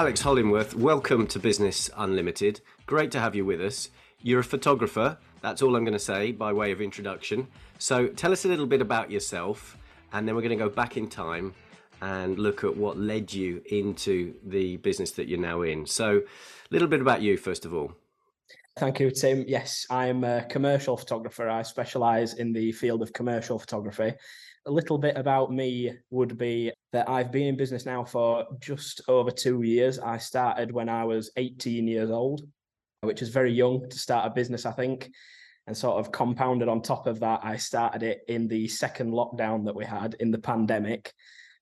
Alex Hollinworth, welcome to Business Unlimited. Great to have you with us. You're a photographer, that's all I'm going to say by way of introduction. So tell us a little bit about yourself, and then we're going to go back in time and look at what led you into the business that you're now in. So, a little bit about you, first of all. Thank you, Tim. Yes, I'm a commercial photographer. I specialize in the field of commercial photography. A little bit about me would be that I've been in business now for just over two years. I started when I was 18 years old, which is very young to start a business, I think. And sort of compounded on top of that, I started it in the second lockdown that we had in the pandemic.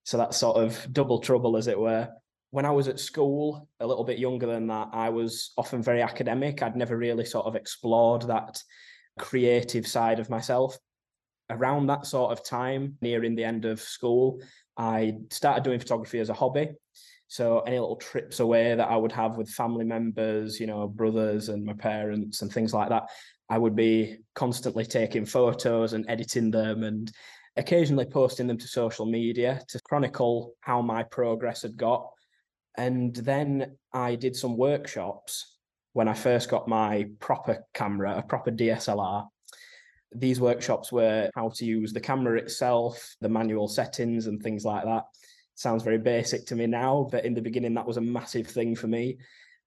So that's sort of double trouble, as it were. When I was at school, a little bit younger than that, I was often very academic. I'd never really sort of explored that creative side of myself around that sort of time, nearing the end of school, I started doing photography as a hobby. So any little trips away that I would have with family members, you know, brothers and my parents and things like that, I would be constantly taking photos and editing them and occasionally posting them to social media to chronicle how my progress had got. And then I did some workshops when I first got my proper camera, a proper DSLR, these workshops were how to use the camera itself, the manual settings, and things like that. Sounds very basic to me now, but in the beginning, that was a massive thing for me.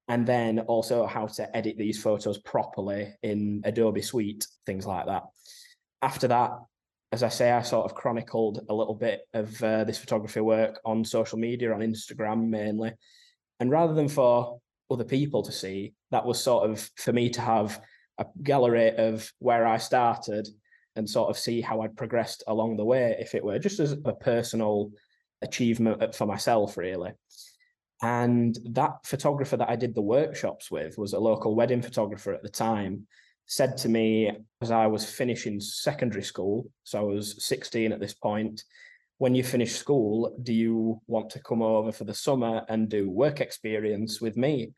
And then also how to edit these photos properly in Adobe Suite, things like that. After that, as I say, I sort of chronicled a little bit of uh, this photography work on social media, on Instagram mainly. And rather than for other people to see, that was sort of for me to have a gallery of where I started and sort of see how I'd progressed along the way, if it were just as a personal achievement uh, for myself, really. And that photographer that I did the workshops with was a local wedding photographer at the time, said to me as I was finishing secondary school, so I was 16 at this point, when you finish school, do you want to come over for the summer and do work experience with me?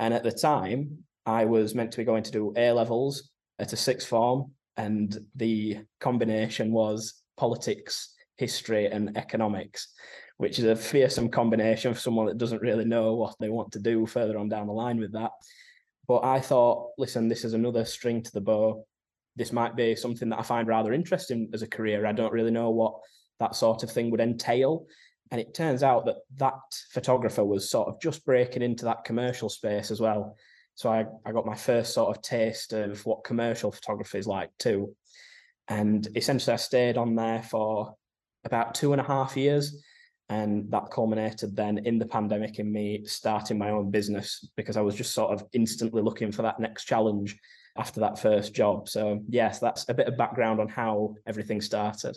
And at the time, I was meant to be going to do A levels at a sixth form, and the combination was politics, history, and economics, which is a fearsome combination for someone that doesn't really know what they want to do further on down the line with that. But I thought, listen, this is another string to the bow. This might be something that I find rather interesting as a career. I don't really know what that sort of thing would entail. And it turns out that that photographer was sort of just breaking into that commercial space as well. So I, I got my first sort of taste of what commercial photography is like too. And essentially I stayed on there for about two and a half years. And that culminated then in the pandemic in me starting my own business because I was just sort of instantly looking for that next challenge after that first job. So yes, that's a bit of background on how everything started.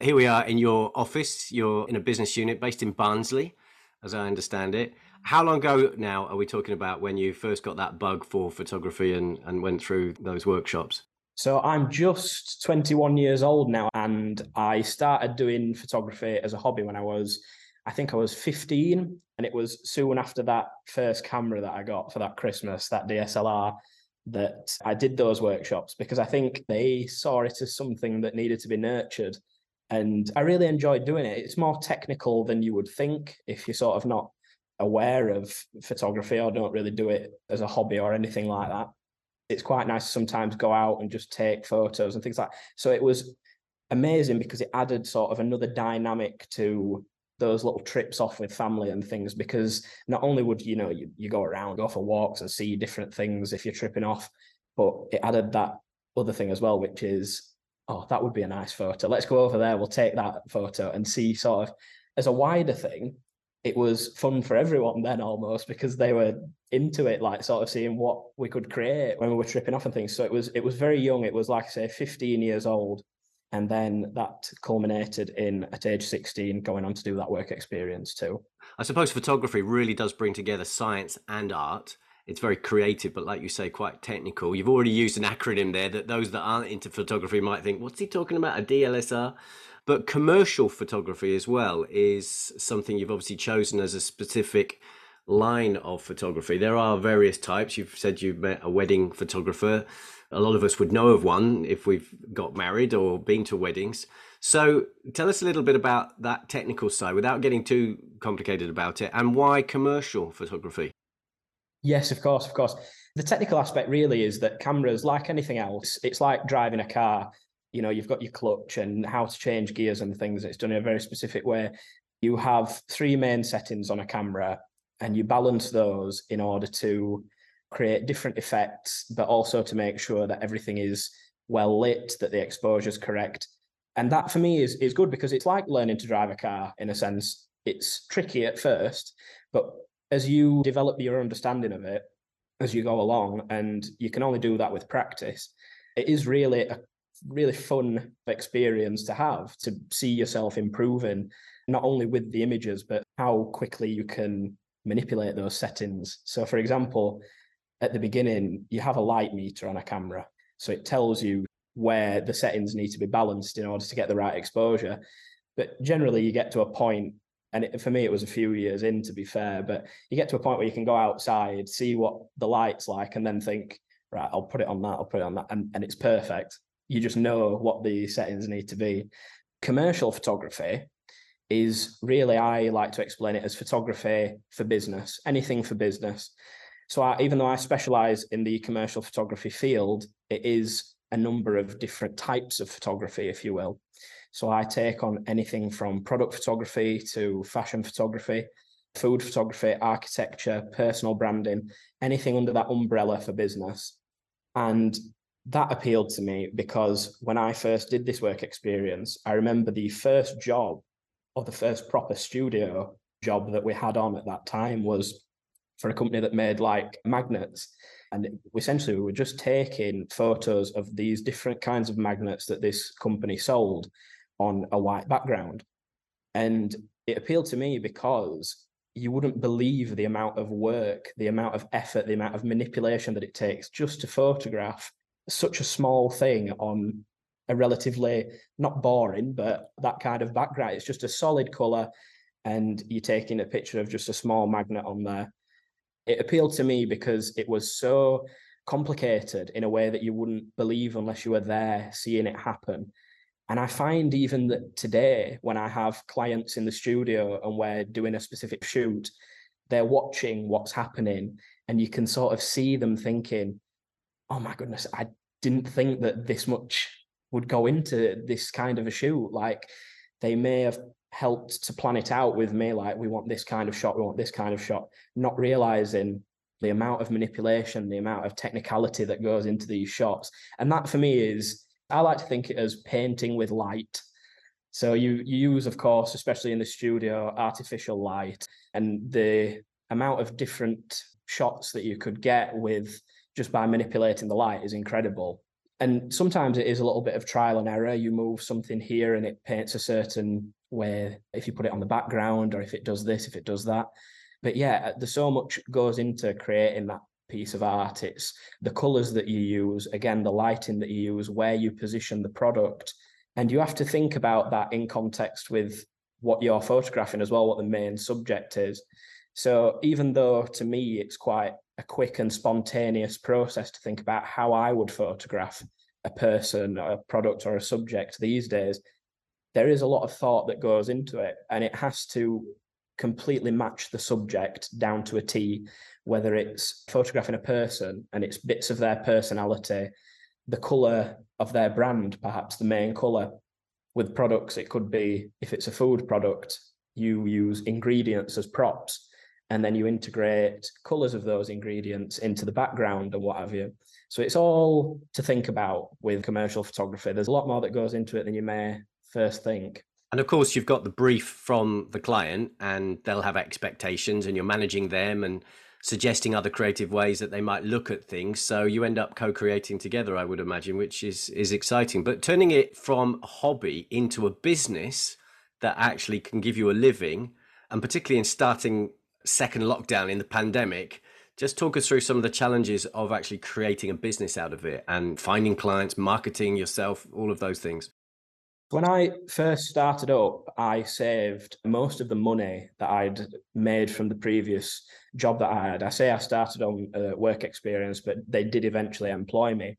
Here we are in your office. You're in a business unit based in Barnsley, as I understand it how long ago now are we talking about when you first got that bug for photography and, and went through those workshops? So I'm just 21 years old now, and I started doing photography as a hobby when I was, I think I was 15, and it was soon after that first camera that I got for that Christmas, that DSLR, that I did those workshops because I think they saw it as something that needed to be nurtured. And I really enjoyed doing it. It's more technical than you would think if you're sort of not aware of photography or don't really do it as a hobby or anything like that. It's quite nice to sometimes go out and just take photos and things like that. So it was amazing because it added sort of another dynamic to those little trips off with family and things because not only would you know you, you go around go for walks and see different things if you're tripping off but it added that other thing as well which is oh that would be a nice photo let's go over there we'll take that photo and see sort of as a wider thing it was fun for everyone then almost because they were into it, like sort of seeing what we could create when we were tripping off and things. So it was it was very young. It was like I say, 15 years old. And then that culminated in at age 16 going on to do that work experience too. I suppose photography really does bring together science and art. It's very creative, but like you say, quite technical. You've already used an acronym there that those that aren't into photography might think, what's he talking about? A DLSR? But commercial photography as well is something you've obviously chosen as a specific line of photography. There are various types. You've said you've met a wedding photographer. A lot of us would know of one if we've got married or been to weddings. So tell us a little bit about that technical side without getting too complicated about it and why commercial photography? Yes, of course, of course. The technical aspect really is that cameras, like anything else, it's like driving a car. You know, you've got your clutch and how to change gears and things. It's done in a very specific way. You have three main settings on a camera and you balance those in order to create different effects, but also to make sure that everything is well lit, that the exposure is correct. And that for me is, is good because it's like learning to drive a car in a sense. It's tricky at first, but as you develop your understanding of it as you go along, and you can only do that with practice, it is really a really fun experience to have to see yourself improving, not only with the images, but how quickly you can manipulate those settings. So, for example, at the beginning, you have a light meter on a camera. So it tells you where the settings need to be balanced in order to get the right exposure. But generally, you get to a point, and it, for me, it was a few years in, to be fair, but you get to a point where you can go outside, see what the light's like, and then think, right, I'll put it on that, I'll put it on that, and, and it's perfect. You just know what the settings need to be. Commercial photography is really, I like to explain it as photography for business, anything for business. So I, even though I specialize in the commercial photography field, it is a number of different types of photography, if you will. So I take on anything from product photography to fashion photography, food photography, architecture, personal branding, anything under that umbrella for business. And that appealed to me because when I first did this work experience, I remember the first job or the first proper studio job that we had on at that time was for a company that made like magnets. And essentially, we were just taking photos of these different kinds of magnets that this company sold on a white background. And it appealed to me because you wouldn't believe the amount of work, the amount of effort, the amount of manipulation that it takes just to photograph such a small thing on a relatively not boring, but that kind of background. It's just a solid color, and you're taking a picture of just a small magnet on there. It appealed to me because it was so complicated in a way that you wouldn't believe unless you were there seeing it happen. And I find even that today, when I have clients in the studio and we're doing a specific shoot, they're watching what's happening, and you can sort of see them thinking, oh my goodness, I didn't think that this much would go into this kind of a shoot. Like they may have helped to plan it out with me, like we want this kind of shot, we want this kind of shot, not realizing the amount of manipulation, the amount of technicality that goes into these shots. And that for me is, I like to think it as painting with light. So you, you use, of course, especially in the studio, artificial light and the amount of different shots that you could get with just by manipulating the light is incredible and sometimes it is a little bit of trial and error. You move something here and it paints a certain way if you put it on the background or if it does this, if it does that. But yeah, uh, there's so much goes into creating that piece of art. It's the colors that you use, again, the lighting that you use, where you position the product. And you have to think about that in context with what you're photographing as well, what the main subject is. So even though to me it's quite a quick and spontaneous process to think about how I would photograph a person, a product, or a subject these days, there is a lot of thought that goes into it, and it has to completely match the subject down to a T, whether it's photographing a person and it's bits of their personality, the color of their brand, perhaps the main color. With products, it could be if it's a food product, you use ingredients as props and then you integrate colors of those ingredients into the background and what have you. So it's all to think about with commercial photography. There's a lot more that goes into it than you may first think. And of course, you've got the brief from the client, and they'll have expectations, and you're managing them and suggesting other creative ways that they might look at things. So you end up co-creating together, I would imagine, which is is exciting. But turning it from a hobby into a business that actually can give you a living, and particularly in starting second lockdown in the pandemic. Just talk us through some of the challenges of actually creating a business out of it and finding clients, marketing yourself, all of those things. When I first started up, I saved most of the money that I'd made from the previous job that I had. I say I started on a work experience, but they did eventually employ me.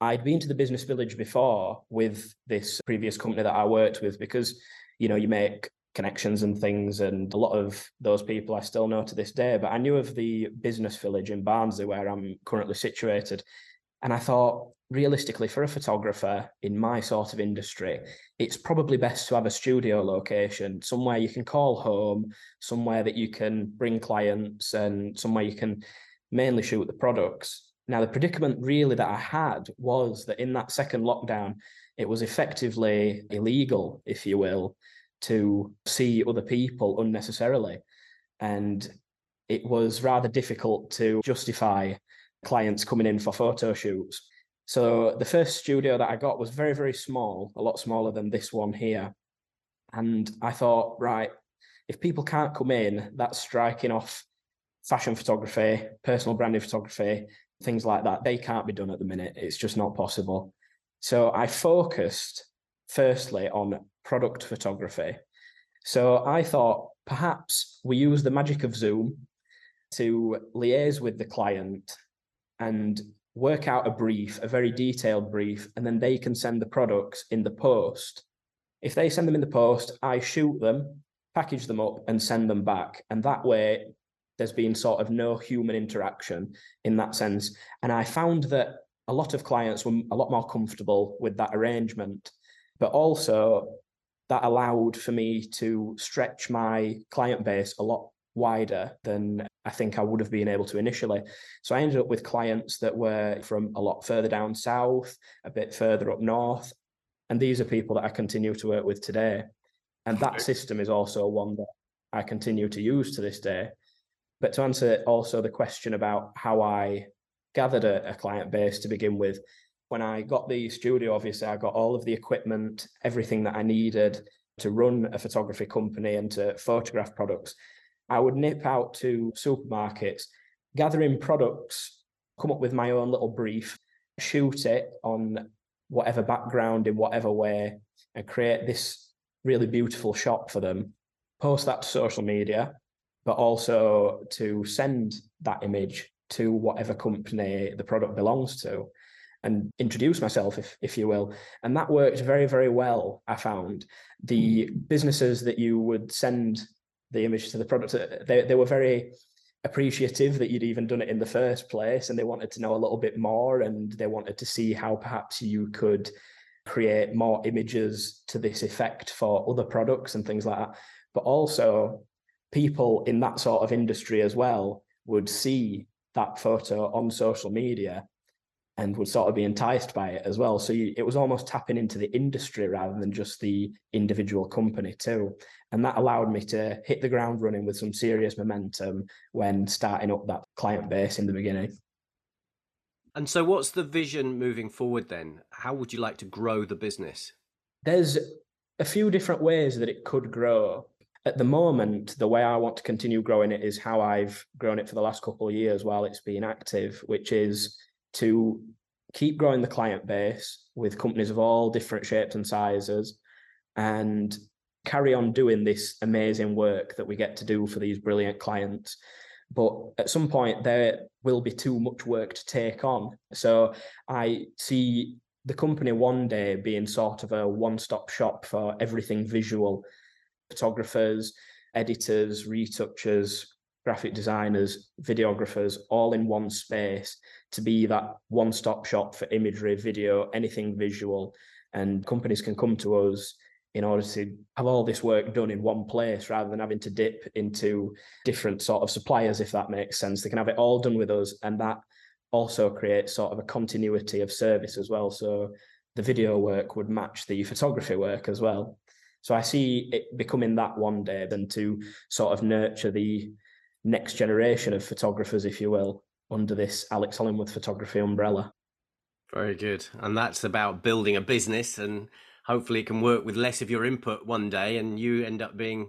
I'd been to the business village before with this previous company that I worked with because, you know, you make connections and things, and a lot of those people I still know to this day. But I knew of the business village in Barnsley where I'm currently situated. And I thought, realistically, for a photographer in my sort of industry, it's probably best to have a studio location, somewhere you can call home, somewhere that you can bring clients, and somewhere you can mainly shoot the products. Now, the predicament really that I had was that in that second lockdown, it was effectively illegal, if you will, to see other people unnecessarily. And it was rather difficult to justify clients coming in for photo shoots. So the first studio that I got was very, very small, a lot smaller than this one here. And I thought, right, if people can't come in, that's striking off fashion photography, personal branding photography, things like that, they can't be done at the minute. It's just not possible. So I focused firstly on product photography. So I thought perhaps we use the magic of Zoom to liaise with the client and work out a brief, a very detailed brief, and then they can send the products in the post. If they send them in the post, I shoot them, package them up, and send them back. And that way, there's been sort of no human interaction in that sense. And I found that a lot of clients were a lot more comfortable with that arrangement, but also that allowed for me to stretch my client base a lot wider than I think I would have been able to initially. So I ended up with clients that were from a lot further down south, a bit further up north. And these are people that I continue to work with today. And that system is also one that I continue to use to this day. But to answer also the question about how I gathered a, a client base to begin with, when I got the studio, obviously, I got all of the equipment, everything that I needed to run a photography company and to photograph products. I would nip out to supermarkets, gather in products, come up with my own little brief, shoot it on whatever background in whatever way, and create this really beautiful shot for them, post that to social media, but also to send that image to whatever company the product belongs to and introduce myself, if, if you will. And that worked very, very well, I found. The businesses that you would send the image to the product, uh, they, they were very appreciative that you'd even done it in the first place and they wanted to know a little bit more and they wanted to see how perhaps you could create more images to this effect for other products and things like that. But also people in that sort of industry as well would see that photo on social media and would sort of be enticed by it as well. So you, it was almost tapping into the industry rather than just the individual company too. And that allowed me to hit the ground running with some serious momentum when starting up that client base in the beginning. And so, what's the vision moving forward then? How would you like to grow the business? There's a few different ways that it could grow at the moment, the way I want to continue growing it is how I've grown it for the last couple of years while it's been active, which is to keep growing the client base with companies of all different shapes and sizes and carry on doing this amazing work that we get to do for these brilliant clients. But at some point, there will be too much work to take on. So I see the company one day being sort of a one stop shop for everything visual photographers, editors, retouchers, graphic designers, videographers, all in one space to be that one stop shop for imagery, video, anything visual. And companies can come to us in order to have all this work done in one place rather than having to dip into different sort of suppliers, if that makes sense. They can have it all done with us. And that also creates sort of a continuity of service as well. So the video work would match the photography work as well. So I see it becoming that one day than to sort of nurture the next generation of photographers, if you will, under this Alex Hollinworth photography umbrella. Very good. And that's about building a business and hopefully it can work with less of your input one day and you end up being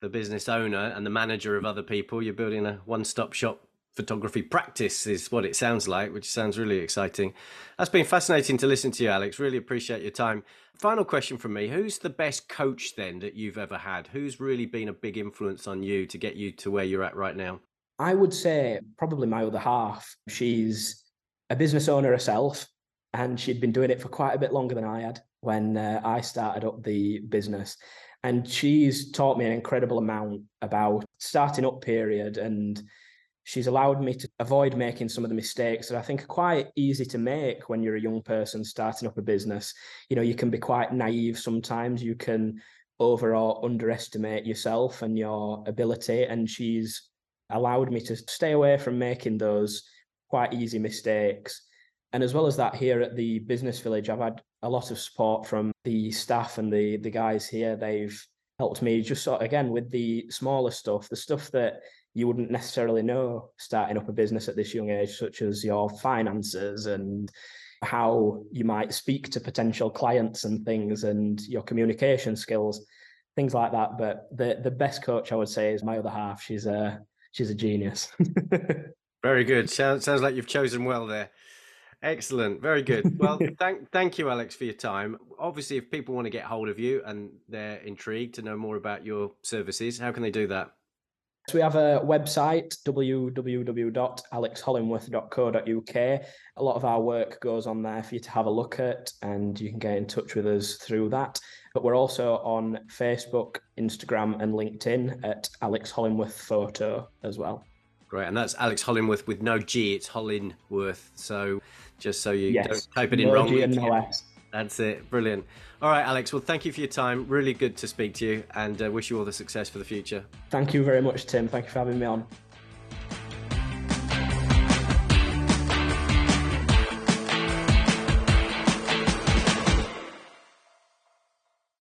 the business owner and the manager of other people. You're building a one stop shop photography practice is what it sounds like, which sounds really exciting. That's been fascinating to listen to you, Alex. Really appreciate your time. Final question from me Who's the best coach then that you've ever had? Who's really been a big influence on you to get you to where you're at right now? I would say probably my other half. She's a business owner herself. and she'd been doing it for quite a bit longer than I had when uh, I started up the business. And she's taught me an incredible amount about starting up period and she's allowed me to avoid making some of the mistakes that I think are quite easy to make when you're a young person starting up a business. You know, you can be quite naive sometimes. You can over or underestimate yourself and your ability. And she's allowed me to stay away from making those quite easy mistakes. And as well as that, here at the business village, I've had a lot of support from the staff and the the guys here. They've helped me just sort of, again with the smaller stuff, the stuff that you wouldn't necessarily know starting up a business at this young age, such as your finances and how you might speak to potential clients and things and your communication skills, things like that. But the the best coach I would say is my other half. She's a she's a genius. Very good. Sounds sounds like you've chosen well there. Excellent. Very good. Well, thank thank you, Alex, for your time. Obviously, if people want to get hold of you and they're intrigued to know more about your services, how can they do that? So we have a website, www.alexhollinworth.co.uk. A lot of our work goes on there for you to have a look at, and you can get in touch with us through that. But we're also on Facebook, Instagram, and LinkedIn at Alex Hollinworth Photo as well. Great, and that's Alex Hollinworth with no G. It's Hollinworth. So just so you Yes, don't type it in no wrong. G and no S. That's it. Brilliant. All right, Alex. Well, thank you for your time. Really good to speak to you, and uh, wish you all the success for the future. Thank you very much, Tim. Thank you for having me on.